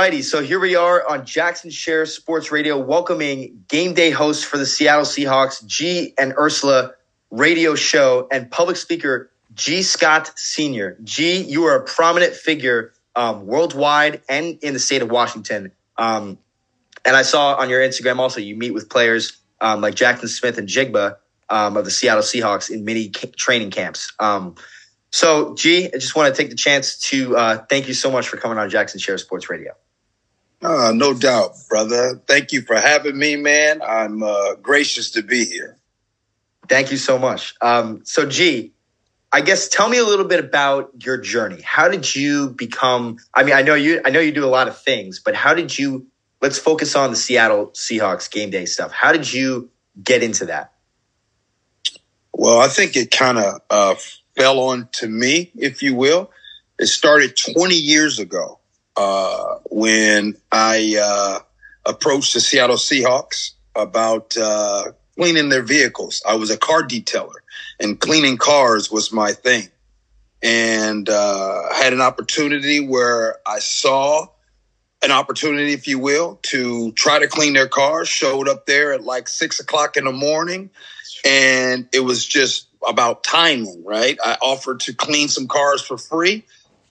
righty, so here we are on Jackson Sher Sports Radio, welcoming game day host for the Seattle Seahawks, Gee and Ursula radio show, and public speaker Gee. Scott Sr. Gee, you are a prominent figure um, worldwide and in the state of Washington. Um, and I saw on your Instagram also you meet with players um, like Jaxon Smith-Njigba um, of the Seattle Seahawks in many ca- training camps. Um, so, Gee, I just want to take the chance to uh, thank you so much for coming on Jackson Sher Sports Radio. Uh, no doubt, brother. Thank you for having me, man. I'm uh, gracious to be here. Thank you so much. Um, so, Gee, I guess tell me a little bit about your journey. How did you become? I mean, I know you. I know you do a lot of things, but how did you? Let's focus on the Seattle Seahawks game day stuff. How did you get into that? Well, I think it kind of uh, fell on to me, if you will. It started 20 years ago uh, when I uh, approached the Seattle Seahawks about uh, cleaning their vehicles. I was a car detailer, and cleaning cars was my thing. And uh, I had an opportunity where I saw an opportunity, if you will, to try to clean their cars. Showed up there at like six o'clock in the morning, and it was just about timing, right? I offered to clean some cars for free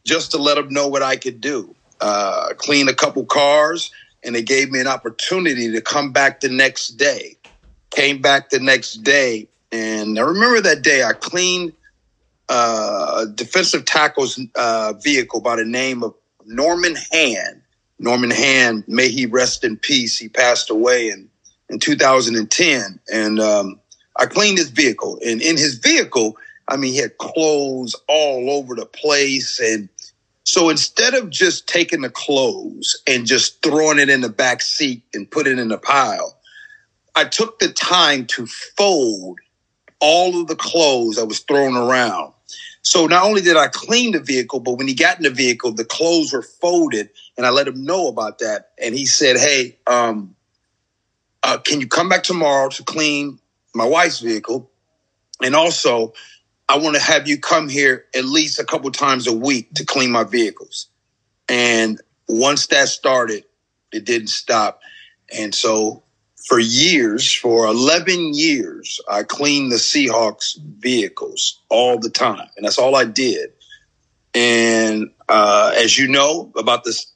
just to let them know what I could do. Uh, clean a couple cars, and they gave me an opportunity to come back the next day. Came back the next day, and I remember that day I cleaned uh, defensive tackle's uh, vehicle by the name of Norman Hand. Norman Hand, may he rest in peace. He passed away in, in 2010. And um, I cleaned his vehicle. And in his vehicle, I mean, he had clothes all over the place. And so instead of just taking the clothes and just throwing it in the back seat and put it in a pile, I took the time to fold all of the clothes I was throwing around. So not only did I clean the vehicle, but when he got in the vehicle, the clothes were folded, and I let him know about that. And he said, "Hey, um, uh, can you come back tomorrow to clean my wife's vehicle? And also, I want to have you come here at least a couple times a week to clean my vehicles." And once that started, it didn't stop. And so for years, for 11 years, I cleaned the Seahawks vehicles all the time. And that's all I did. And uh, as you know about this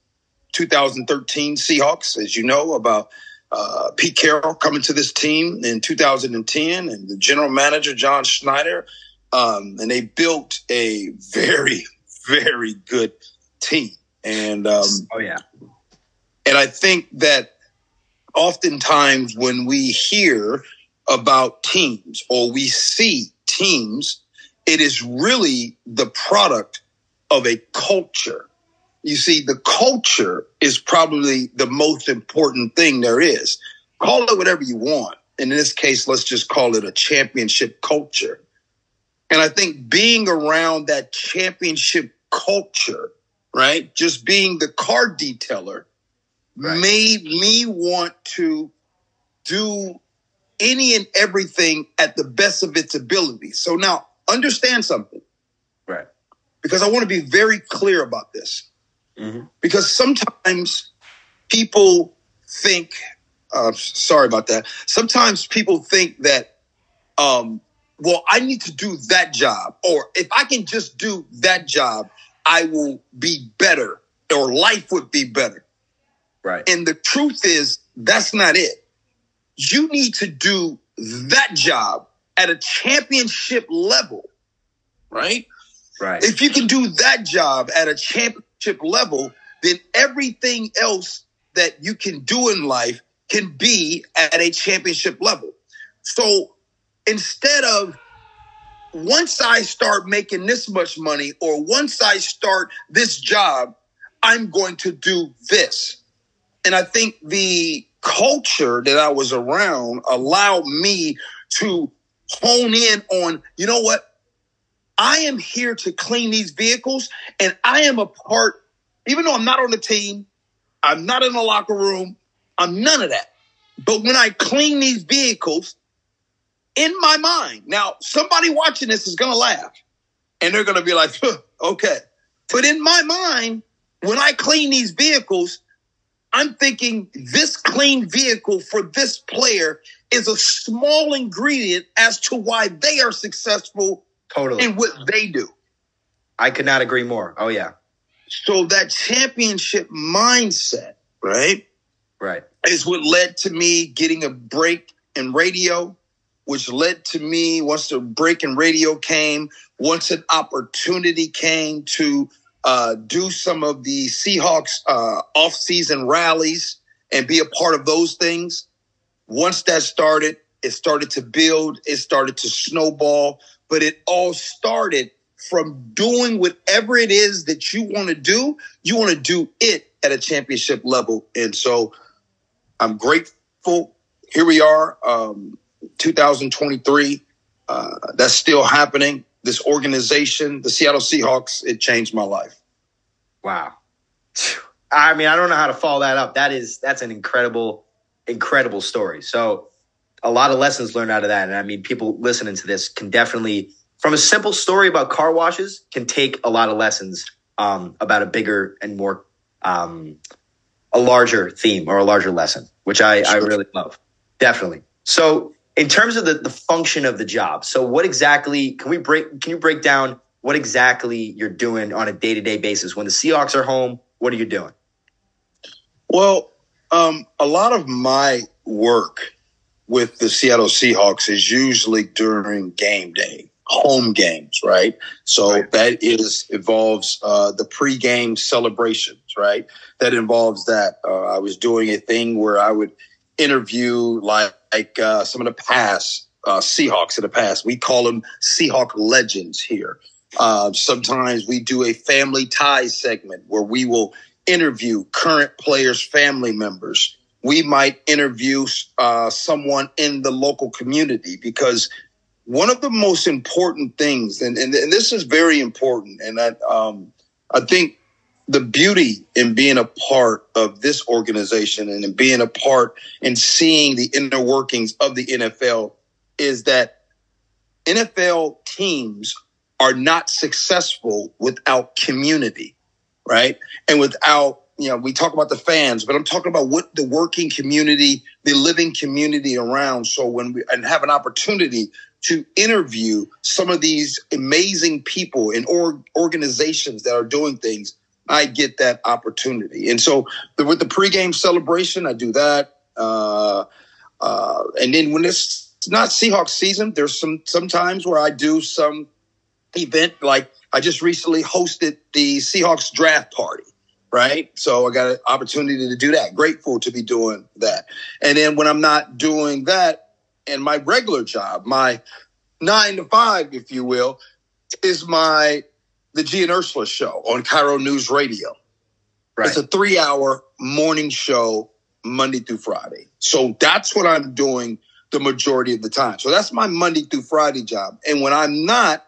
2013 Seahawks, as you know about uh, Pete Carroll coming to this team in 2010 and the general manager, John Schneider. Um, and they built a very, very good team. And um, oh, yeah. And I think that oftentimes when we hear about teams or we see teams, it is really the product of a culture. You see, the culture is probably the most important thing there is. Call it whatever you want. And in this case, let's just call it a championship culture. And I think being around that championship culture, right? Just being the car detailer right. made me want to do any and everything at the best of its ability. So now understand something. Right. Because I want to be very clear about this. Mm-hmm. Because sometimes people think, uh, sorry about that. Sometimes people think that, um, well, I need to do that job, or if I can just do that job, I will be better, or life would be better. Right. And the truth is, that's not it. You need to do that job at a championship level, right? Right. If you can do that job at a championship level, then everything else that you can do in life can be at a championship level. So instead of once I start making this much money or once I start this job, I'm going to do this. And I think the culture that I was around allowed me to hone in on, you know what? I am here to clean these vehicles and I am a part, even though I'm not on the team, I'm not in the locker room, I'm none of that. But when I clean these vehicles, in my mind, now somebody watching this is going to laugh and they're going to be like, huh, okay. But in my mind, when I clean these vehicles, I'm thinking this clean vehicle for this player is a small ingredient as to why they are successful Totally. in what they do. I could not agree more. Oh yeah. So that championship mindset, right, Right. is what led to me getting a break in radio, which led to me once the break in radio came, once an opportunity came to uh, do some of the Seahawks uh, off-season rallies and be a part of those things. Once that started, it started to build, it started to snowball, but it all started from doing whatever it is that you want to do. You want to do it at a championship level. And so I'm grateful. Here we are, um, 2023. Uh, that's still happening. This organization, the Seattle Seahawks, it changed my life. Wow. I mean, I don't know how to follow that up. That is that's an incredible, incredible story. So a lot of lessons learned out of that. And I mean, people listening to this can definitely, from a simple story about car washes, can take a lot of lessons um, about a bigger and more, um, a larger theme or a larger lesson, which I, I really love. Definitely. So in terms of the, the function of the job, so what exactly can we break? Can you break down what exactly you're doing on a day to day basis when the Seahawks are home? What are you doing? Well, um, a lot of my work with the Seattle Seahawks is usually during game day, home games, right? So Right. that is involves uh, the pregame celebrations, right? That involves that. Uh, I was doing a thing where I would interview like, like uh, some of the past uh, Seahawks in the past. We call them Seahawk legends here. Uh, sometimes we do a family ties segment where we will interview current players' family members. We might interview uh, someone in the local community because one of the most important things, and, and, and this is very important, and I, um, I think the beauty in being a part of this organization and in being a part and seeing the inner workings of the NFL is that NFL teams are not successful without community, right? And without, you know, we talk about the fans, but I'm talking about what the working community, the living community around. So when we and have an opportunity to interview some of these amazing people and or, organizations that are doing things, I get that opportunity. And so the, with the pregame celebration, I do that. Uh, uh, and then when it's not Seahawks season, there's some sometimes where I do some event like I just recently hosted the Seahawks draft party, right? So I got an opportunity to do that. Grateful to be doing that. And then when I'm not doing that, and my regular job, my nine to five, if you will, is my the Gee and Ursula show on KIRO News Radio. Right. It's a three hour morning show Monday through Friday. So that's what I'm doing the majority of the time. So that's my Monday through Friday job. And when I'm not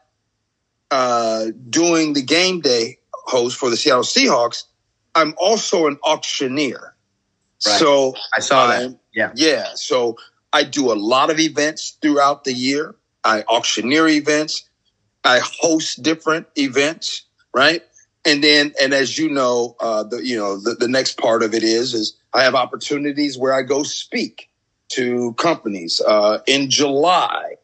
uh, doing the game day host for the Seattle Seahawks, I'm also an auctioneer. Right. So I saw that. I'm- Yeah. yeah. So I do a lot of events throughout the year. I auctioneer events. I host different events, right? And then, and as you know, uh, the you know the, the next part of it is is I have opportunities where I go speak to companies. Uh, in July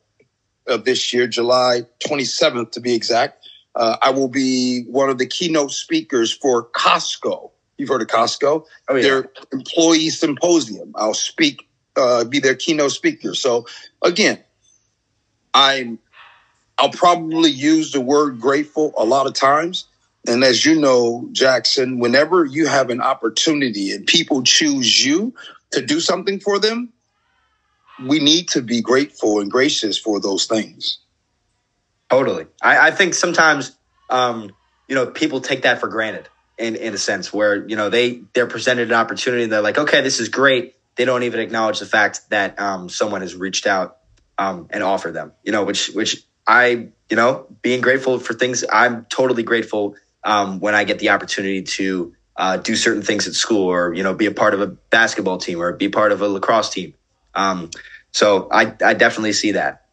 of this year, July 27th to be exact, uh, I will be one of the keynote speakers for Costco. You've heard of Costco? Oh yeah. their employee symposium. I'll speak, uh, be their keynote speaker. So again, I'm, I'll probably use the word grateful a lot of times. And as you know, Jackson, whenever you have an opportunity and people choose you to do something for them, we need to be grateful and gracious for those things. Totally. I, I think sometimes, um, you know, people take that for granted in, in a sense where, you know, they, they're presented an opportunity and they're like, okay, this is great. They don't even acknowledge the fact that um, someone has reached out um, and offered them, you know, which, which I, you know, being grateful for things, I'm totally grateful um, when I get the opportunity to uh, do certain things at school or, you know, be a part of a basketball team or be part of a lacrosse team. Um, so I, I definitely see that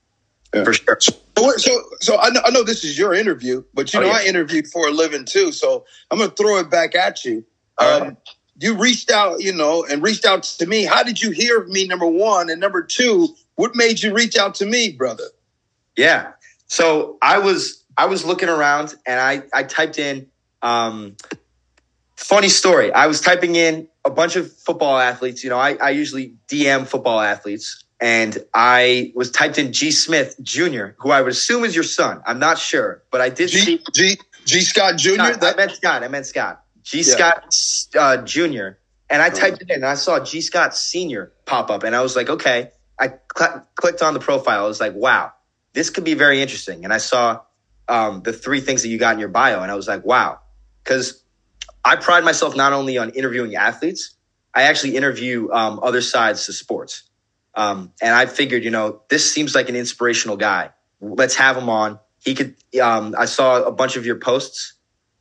Yeah. for sure. So, so, so I know, I know this is your interview, but you Oh, know yeah. I interviewed for a living too. So I'm going to throw it back at you. Um, right. you reached out, you know, and reached out to me. How did you hear of me? Number one, and number two, what made you reach out to me, brother? Yeah. So I was I was looking around and I I typed in um, funny story. I was typing in a bunch of football athletes. You know, I, I usually DM football athletes, and I was typed in G Smith Jr., who I would assume is your son. I'm not sure, but I did G see G G Scott Jr. Scott, That- I meant Scott. I meant Scott. G Yeah. Scott uh, Jr. And I typed it in, and I saw Gee Scott Senior pop up, and I was like, okay. I cl- clicked on the profile. I was like, wow, this could be very interesting. And I saw um, the three things that you got in your bio, and I was like, wow, because I pride myself not only on interviewing athletes, I actually interview um, other sides to sports. Um, and I figured, you know, this seems like an inspirational guy. Let's have him on. He could. Um, I saw a bunch of your posts,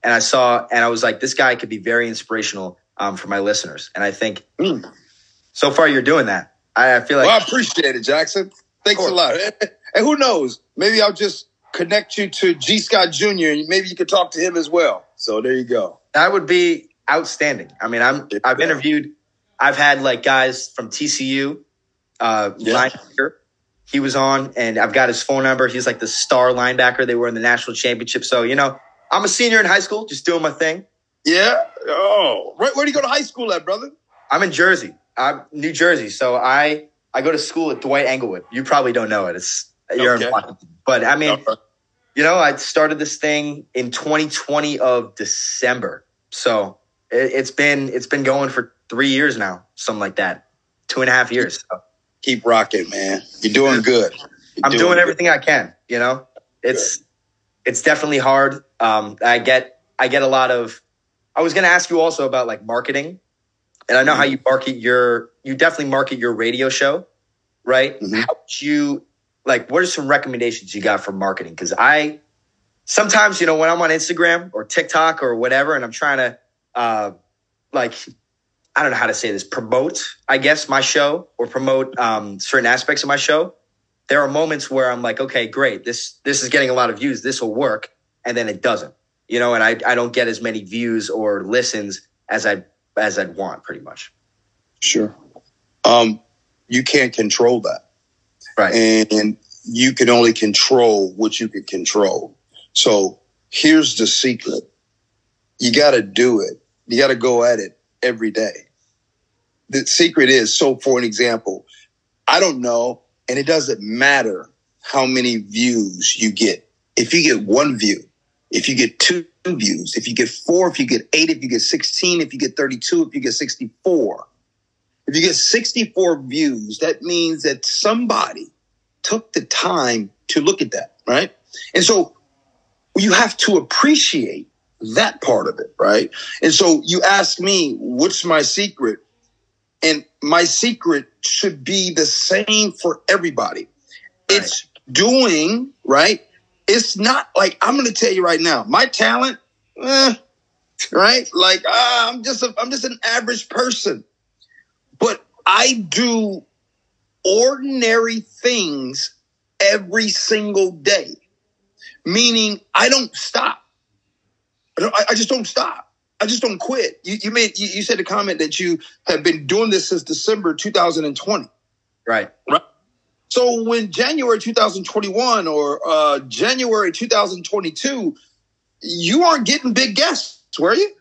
and I saw, and I was like, this guy could be very inspirational um, for my listeners. And I think Mm. so far you're doing that. I, I feel like well, I appreciate it, Jackson. Thanks a lot. And who knows? Maybe I'll just connect you to Gee Scott Jr. and maybe you could talk to him as well. So there you go. that would be outstanding. I mean, I'm I've interviewed, I've had like guys from TCU, uh, Yeah. linebacker. He was on, and I've got his phone number. He's like the star linebacker. They were in the national championship. So you know, I'm a senior in high school, just doing my thing. Yeah. Oh, where, where do you go to high school at, brother? I'm in Jersey. I'm New Jersey. So I I go to school at Dwight Englewood. You probably don't know it. It's you're Okay. But I mean, you know, I started this thing in 2020 of December. So it, it's been it's been going for three years now, something like that, two and a half years. So Keep rocking, man. You're doing good. You're I'm doing good. everything I can. You know, it's it's definitely hard. Um, I get I get a lot of. I was going to ask you also about like marketing, and I know how you market your you definitely market your radio show, right? Mhm. How would you like? What are some recommendations you got for marketing? Because I sometimes you know when I'm on Instagram or TikTok or whatever, and I'm trying to uh, like I don't know how to say this promote I guess my show or promote um, certain aspects of my show there are moments where I'm like, okay, great, this this is getting a lot of views, this will work, and then it doesn't, you know, and I, I don't get as many views or listens as I as I'd want, pretty much. Sure. Um, you can't control that. Right. and you can only control what you can control. So here's the secret. You got to do it. You got to go at it every day. The secret is, so for an example, I don't know, and it doesn't matter how many views you get. If you get one view, if you get two views, if you get four, if you get eight, if you get 16, if you get 32, if you get 64, if you get 64 views, that means that somebody took the time to look at that, right? And so you have to appreciate that part of it, right? And so you ask me, what's my secret? And my secret should be the same for everybody. It's doing, right? It's not like I'm going to tell you right now, my talent, eh, right? Like ah, I'm just a, I'm just an average person but I do ordinary things every single day, meaning I don't stop. I, don't, I, I just don't stop. I just don't quit. You, you made you, you said a comment that you have been doing this since December 2020. Right. So when January 2021 or uh, January 2022, you aren't getting big guests, were you?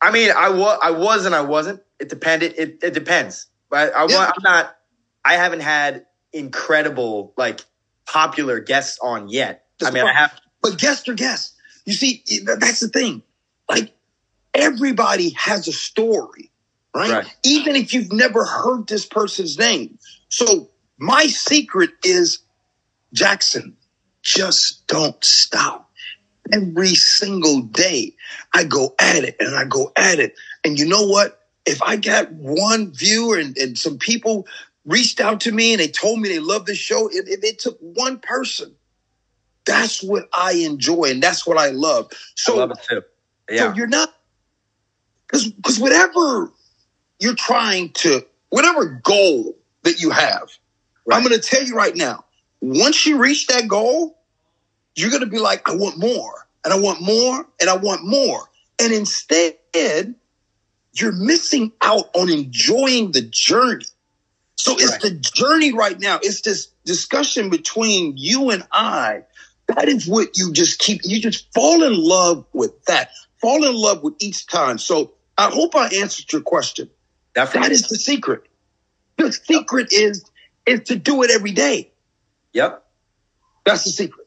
I mean, I was I was and I wasn't. It depended. It, it depends. But I, Yeah. wa- I'm not. I haven't had incredible like popular guests on yet. That's I mean, I have. But guests are guests. You see, that's the thing. Like everybody has a story, right? Right. Even if you've never heard this person's name. So my secret is Jackson, just don't stop. Every single day, I go at it and I go at it. And you know what? If I got one viewer and, and some people reached out to me and they told me they love the show, if, if it took one person, that's what I enjoy and that's what I love. So, I love it too. so Yeah. you're not because because whatever you're trying to whatever goal that you have, I'm going to tell you right now. Once you reach that goal, you're going to be like, I want more, and I want more, and I want more, and instead, you're missing out on enjoying the journey. So it's right. the journey right now. It's this discussion between you and I. That is what you just keep, you just fall in love with that. Fall in love with each time. So I hope I answered your question. Definitely. That is the secret. The secret yep. is is to do it every day. Yep. That's the secret.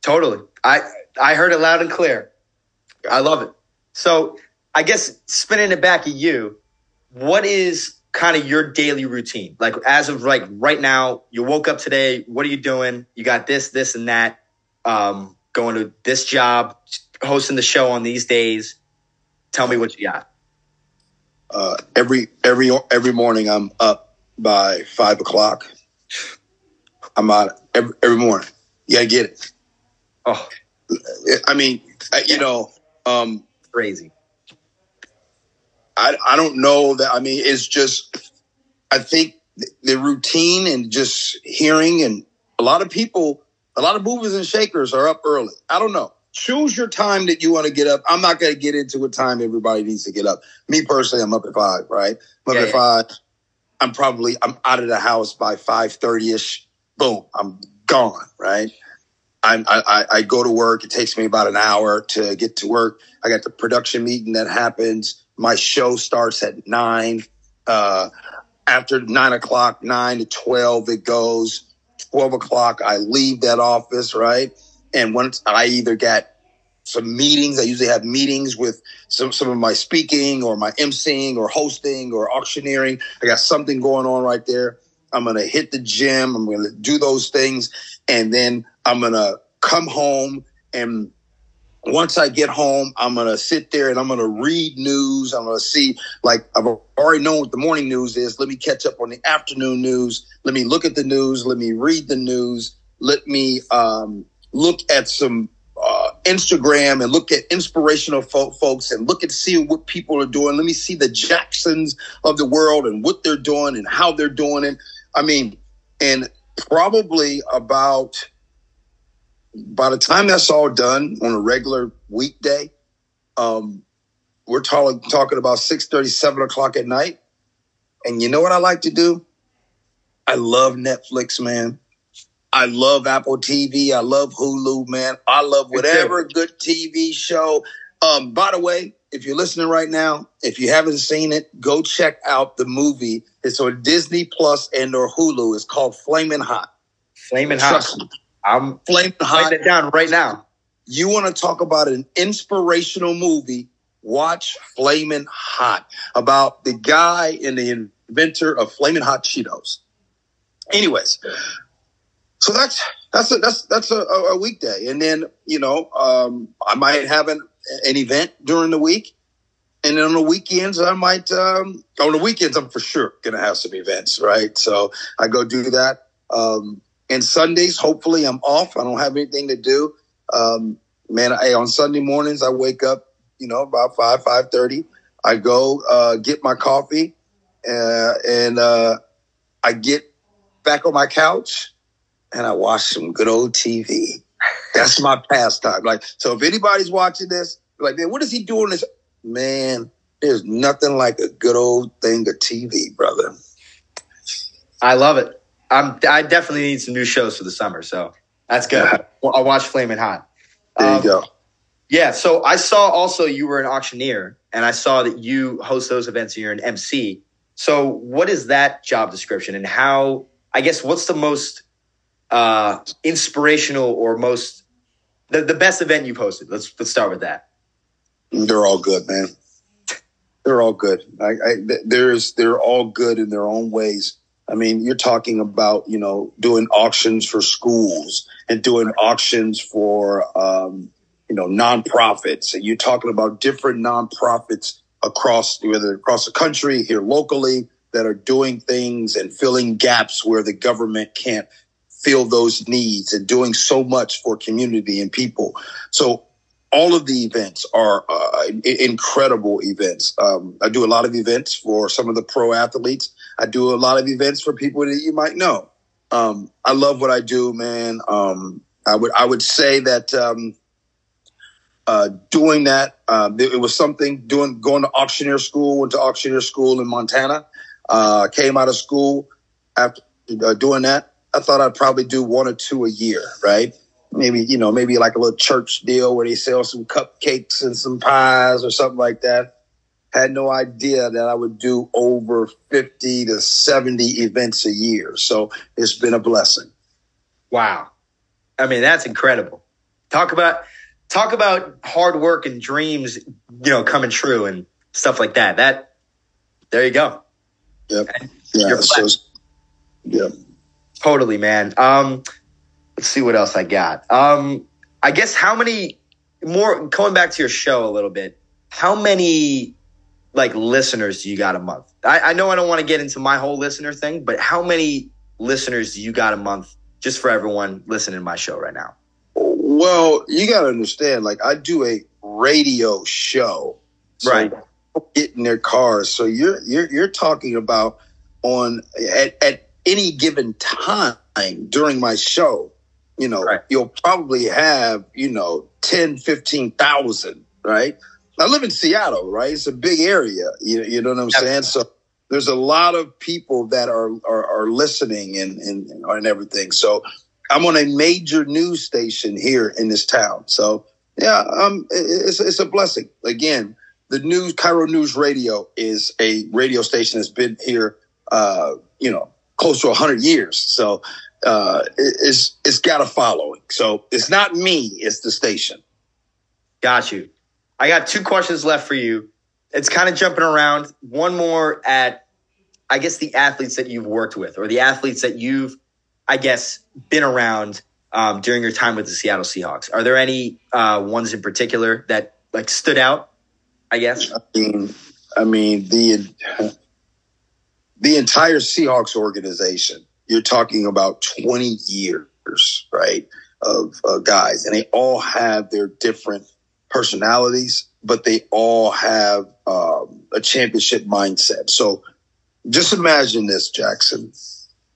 Totally. I I heard it loud and clear. I love it. So I guess spinning it back at you, what is kind of your daily routine? Like as of like right now, you woke up today, what are you doing? You got this, this, and that. Um, going to this job, hosting the show on these days. Tell me what you got. Uh, every every every morning I'm up by five o'clock. I'm out every, every morning. Yeah, I get it. Oh, I mean, you know, um, crazy. I I don't know that. I mean, it's just. I think the routine and just hearing and a lot of people, a lot of movers and shakers are up early. I don't know choose your time that you want to get up. I'm not going to get into what time everybody needs to get up. Me personally, I'm up at five, right? I'm up yeah, at five. I'm probably, I'm out of the house by 5.30 ish. Boom. I'm gone, right? I, I, I go to work. It takes me about an hour to get to work. I got the production meeting that happens. My show starts at nine. Uh, after nine o'clock, nine to 12, it goes. 12 o'clock, I leave that office, right? And once I either get some meetings, I usually have meetings with some, some of my speaking or my emceeing or hosting or auctioneering. I got something going on right there. I'm going to hit the gym. I'm going to do those things. And then I'm going to come home. And once I get home, I'm to sit there and I'm to read news. I'm to see, like, I've already known what the morning news is. Let me catch up on the afternoon news. Let me look at the news. Let me read the news. Let me, um, look at some uh, Instagram and look at inspirational fo- folks and look at see what people are doing. Let me see the Jacksons of the world and what they're doing and how they're doing it. I mean, and probably about by the time that's all done on a regular weekday, um, we're talking talking about 6 7 o'clock at night. And you know what I like to do? I love Netflix, man. I love Apple TV. I love Hulu, man. I love whatever good TV show. Um, by the way, if you're listening right now, if you haven't seen it, go check out the movie. It's on Disney Plus and or Hulu. It's called Flaming Hot. Flaming Hot. I'm flaming hot. Write it down right now. You want to talk about an inspirational movie? Watch Flaming Hot about the guy and the inventor of Flaming Hot Cheetos. Anyways, so that's that's a, that's that's a, a weekday, and then you know um, I might have an, an event during the week, and then on the weekends I might um, on the weekends I'm for sure gonna have some events, right? So I go do that. Um, and Sundays, hopefully I'm off. I don't have anything to do. Um, man, hey, on Sunday mornings I wake up, you know, about five five thirty. I go uh, get my coffee, uh, and uh, I get back on my couch and I watch some good old TV. That's my pastime. Like, so if anybody's watching this, like, man, what is he doing this? Man, there's nothing like a good old thing of TV, brother. I love it. I'm, I definitely need some new shows for the summer, so that's good. I'll watch Flaming Hot. There um, you go. Yeah, so I saw also you were an auctioneer, and I saw that you host those events and you're an MC. So, what is that job description, and how? I guess what's the most uh, inspirational or most the, the best event you posted? Let's let's start with that. They're all good, man. They're all good. I, I, there's they're all good in their own ways. I mean, you're talking about you know doing auctions for schools and doing auctions for um, you know nonprofits, and you're talking about different nonprofits across whether across the country here locally that are doing things and filling gaps where the government can't fill those needs and doing so much for community and people. So all of the events are uh, incredible events. Um, I do a lot of events for some of the pro athletes. I do a lot of events for people that you might know. Um, I love what I do, man. Um, I would I would say that um, uh, doing that, uh, it was something doing going to auctioneer school. Went to auctioneer school in Montana. Uh, came out of school after uh, doing that. I thought I'd probably do one or two a year, right? Maybe you know, maybe like a little church deal where they sell some cupcakes and some pies or something like that. Had no idea that I would do over fifty to seventy events a year. So it's been a blessing. Wow, I mean that's incredible. Talk about talk about hard work and dreams, you know, coming true and stuff like that. That there you go. Yep. Yeah. So, yeah. Totally, man. Um, let's see what else I got. Um, I guess how many more going back to your show a little bit, how many like listeners do you got a month? I, I know I don't want to get into my whole listener thing, but how many listeners do you got a month just for everyone listening to my show right now? Well, you got to understand, like I do a radio show, so right? Get in their cars, so you're you're you're talking about on at, at any given time during my show, you know, right. you'll probably have you know 10, 15,000, right? I live in Seattle, right? It's a big area. You, you know what I'm saying? So there's a lot of people that are are, are listening and, and and everything. So I'm on a major news station here in this town. So yeah, um, it's it's a blessing. Again, the news KIRO News Radio is a radio station that's been here, uh, you know, close to hundred years. So uh, it's it's got a following. So it's not me; it's the station. Got you. I got two questions left for you. It's kind of jumping around. One more at, I guess, the athletes that you've worked with or the athletes that you've I guess, been around um, during your time with the Seattle Seahawks? Are there any uh, ones in particular that like stood out? I guess. I mean, I mean the the entire Seahawks organization. You're talking about 20 years, right, of uh, guys, and they all have their different personalities, but they all have um, a championship mindset. So, just imagine this, Jackson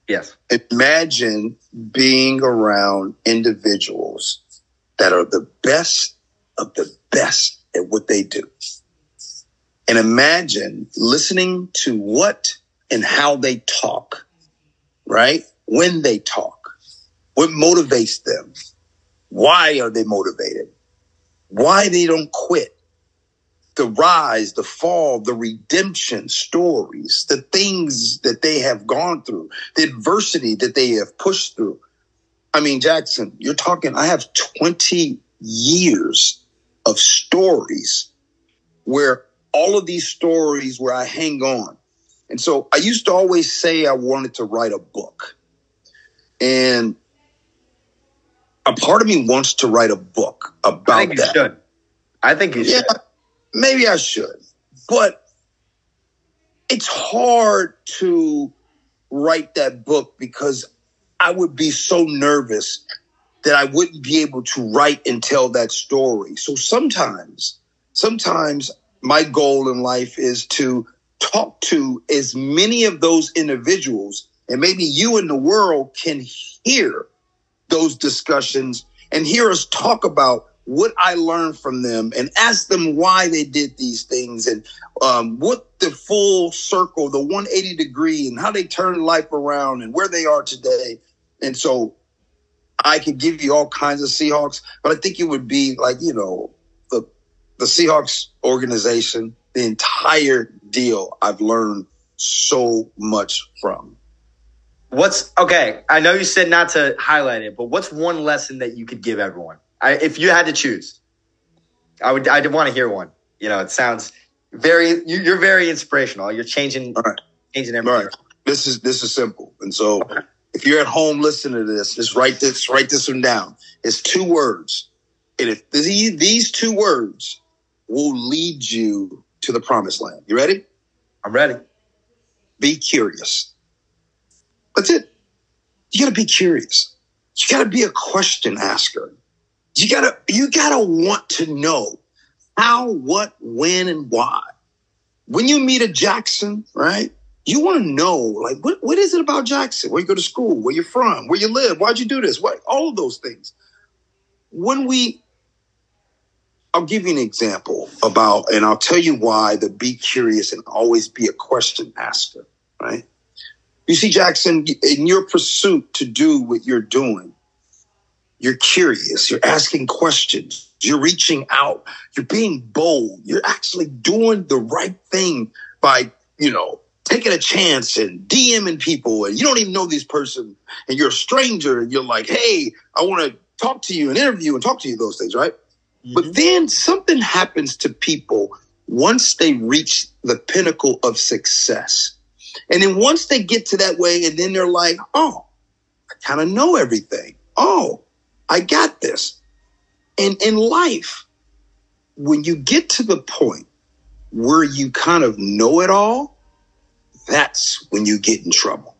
Yes. Imagine being around individuals that are the best of the best at what they do. And imagine listening to what and how they talk, right? When they talk, what motivates them? Why are they motivated? Why they don't quit? the rise, the fall, the redemption stories, the things that they have gone through, the adversity that they have pushed through. I mean, Jackson, you're talking, I have 20 years of stories where all of these stories where I hang on. And so I used to always say I wanted to write a book. And a part of me wants to write a book about I think that. You should. I think you yeah, should maybe I should, but it's hard to write that book because I would be so nervous that I wouldn't be able to write and tell that story. So sometimes, sometimes my goal in life is to talk to as many of those individuals, and maybe you in the world can hear those discussions and hear us talk about what I learned from them and ask them why they did these things and um, what the full circle, the 180 degree, and how they turned life around and where they are today. And so I could give you all kinds of Seahawks, but I think it would be like, you know, the, the Seahawks organization, the entire deal I've learned so much from. What's okay? I know you said not to highlight it, but what's one lesson that you could give everyone? I, if you had to choose, I would. I want to hear one. You know, it sounds very. You, are very inspirational. You're changing, right. changing everything. Right. This is this is simple. And so, okay. if you're at home listening to this, just write this. Write this one down. It's two words, and if these, these two words will lead you to the promised land. You ready? I'm ready. Be curious. That's it. You got to be curious. You got to be a question asker. You gotta, you gotta want to know how, what, when, and why. When you meet a Jackson, right? You want to know, like, what, what is it about Jackson? Where you go to school, where you're from, where you live, why'd you do this? What, all of those things. When we I'll give you an example about, and I'll tell you why the be curious and always be a question asker, right? You see, Jackson, in your pursuit to do what you're doing, you're curious, you're asking questions, you're reaching out, you're being bold, you're actually doing the right thing by, you know, taking a chance and DMing people and you don't even know this person and you're a stranger and you're like, hey, I want to talk to you and interview and talk to you, those things, right? Mm-hmm. But then something happens to people once they reach the pinnacle of success. And then once they get to that way, and then they're like, oh, I kind of know everything. Oh, I got this. And in life, when you get to the point where you kind of know it all, that's when you get in trouble.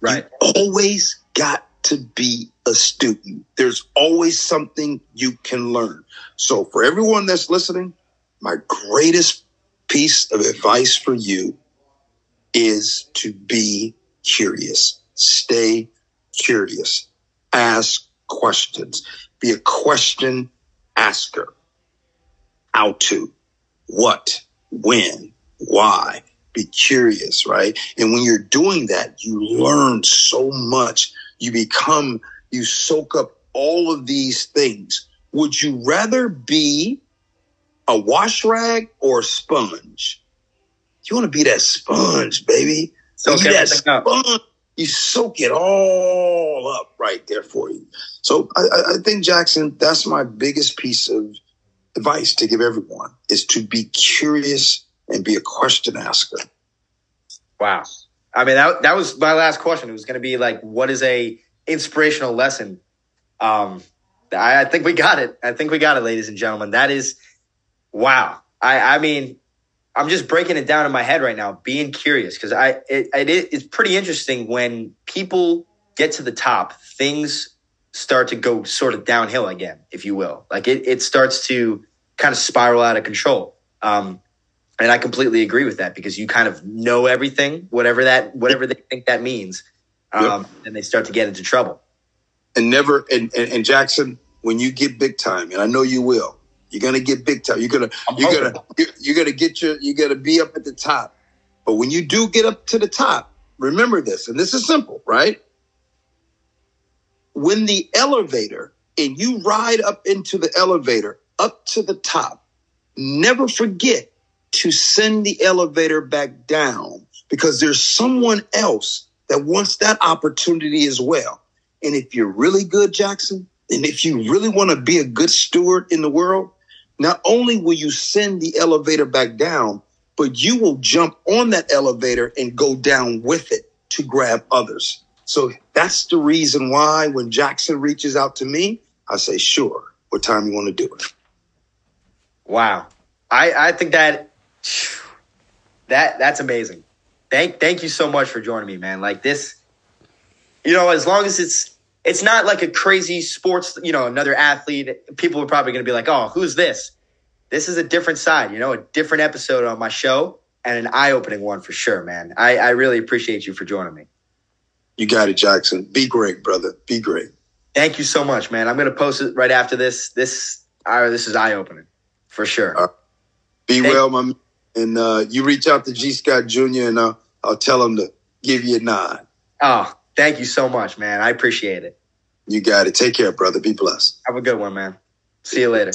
Right. You always got to be a student. There's always something you can learn. So for everyone that's listening, my greatest piece of advice for you is to be curious. Stay curious. Ask questions. Be a question asker. How to, what, when, why. Be curious, right? And when you're doing that, you learn so much. You become, you soak up all of these things. Would you rather be a wash rag or a sponge? You want to be that sponge, baby. So you that sponge. Up. You soak it all up right there for you. So I, I think Jackson, that's my biggest piece of advice to give everyone is to be curious and be a question asker. Wow. I mean, that, that was my last question. It was going to be like, what is a inspirational lesson? Um, I, I think we got it. I think we got it, ladies and gentlemen. That is, wow. I, I mean, I'm just breaking it down in my head right now, being curious because I it, it, it's pretty interesting when people get to the top, things start to go sort of downhill again, if you will. Like it, it starts to kind of spiral out of control. Um, and I completely agree with that because you kind of know everything, whatever that, whatever they think that means, um, yep. and they start to get into trouble. And never, and, and, and Jackson, when you get big time, and I know you will, you're gonna get big time. You're gonna I'm you're hoping. gonna you're, you're gonna get your you're gonna be up at the top. But when you do get up to the top, remember this, and this is simple, right? When the elevator and you ride up into the elevator up to the top, never forget to send the elevator back down because there's someone else that wants that opportunity as well. And if you're really good, Jackson, and if you really want to be a good steward in the world, not only will you send the elevator back down, but you will jump on that elevator and go down with it to grab others. So that's the reason why when Jackson reaches out to me, I say, sure, what time you want to do it? Wow. I, I think that that that's amazing. Thank thank you so much for joining me, man. Like this, you know, as long as it's it's not like a crazy sports, you know, another athlete. People are probably going to be like, oh, who's this? This is a different side, you know, a different episode on my show and an eye opening one for sure, man. I, I really appreciate you for joining me. You got it, Jackson. Be great, brother. Be great. Thank you so much, man. I'm going to post it right after this. This, uh, this is eye opening for sure. Uh, be Thank well, my man. And uh, you reach out to Gee. Scott Jr. and uh, I'll tell him to give you a nod. Oh, Thank you so much, man. I appreciate it. You got it. Take care, brother. Be blessed. Have a good one, man. See you later.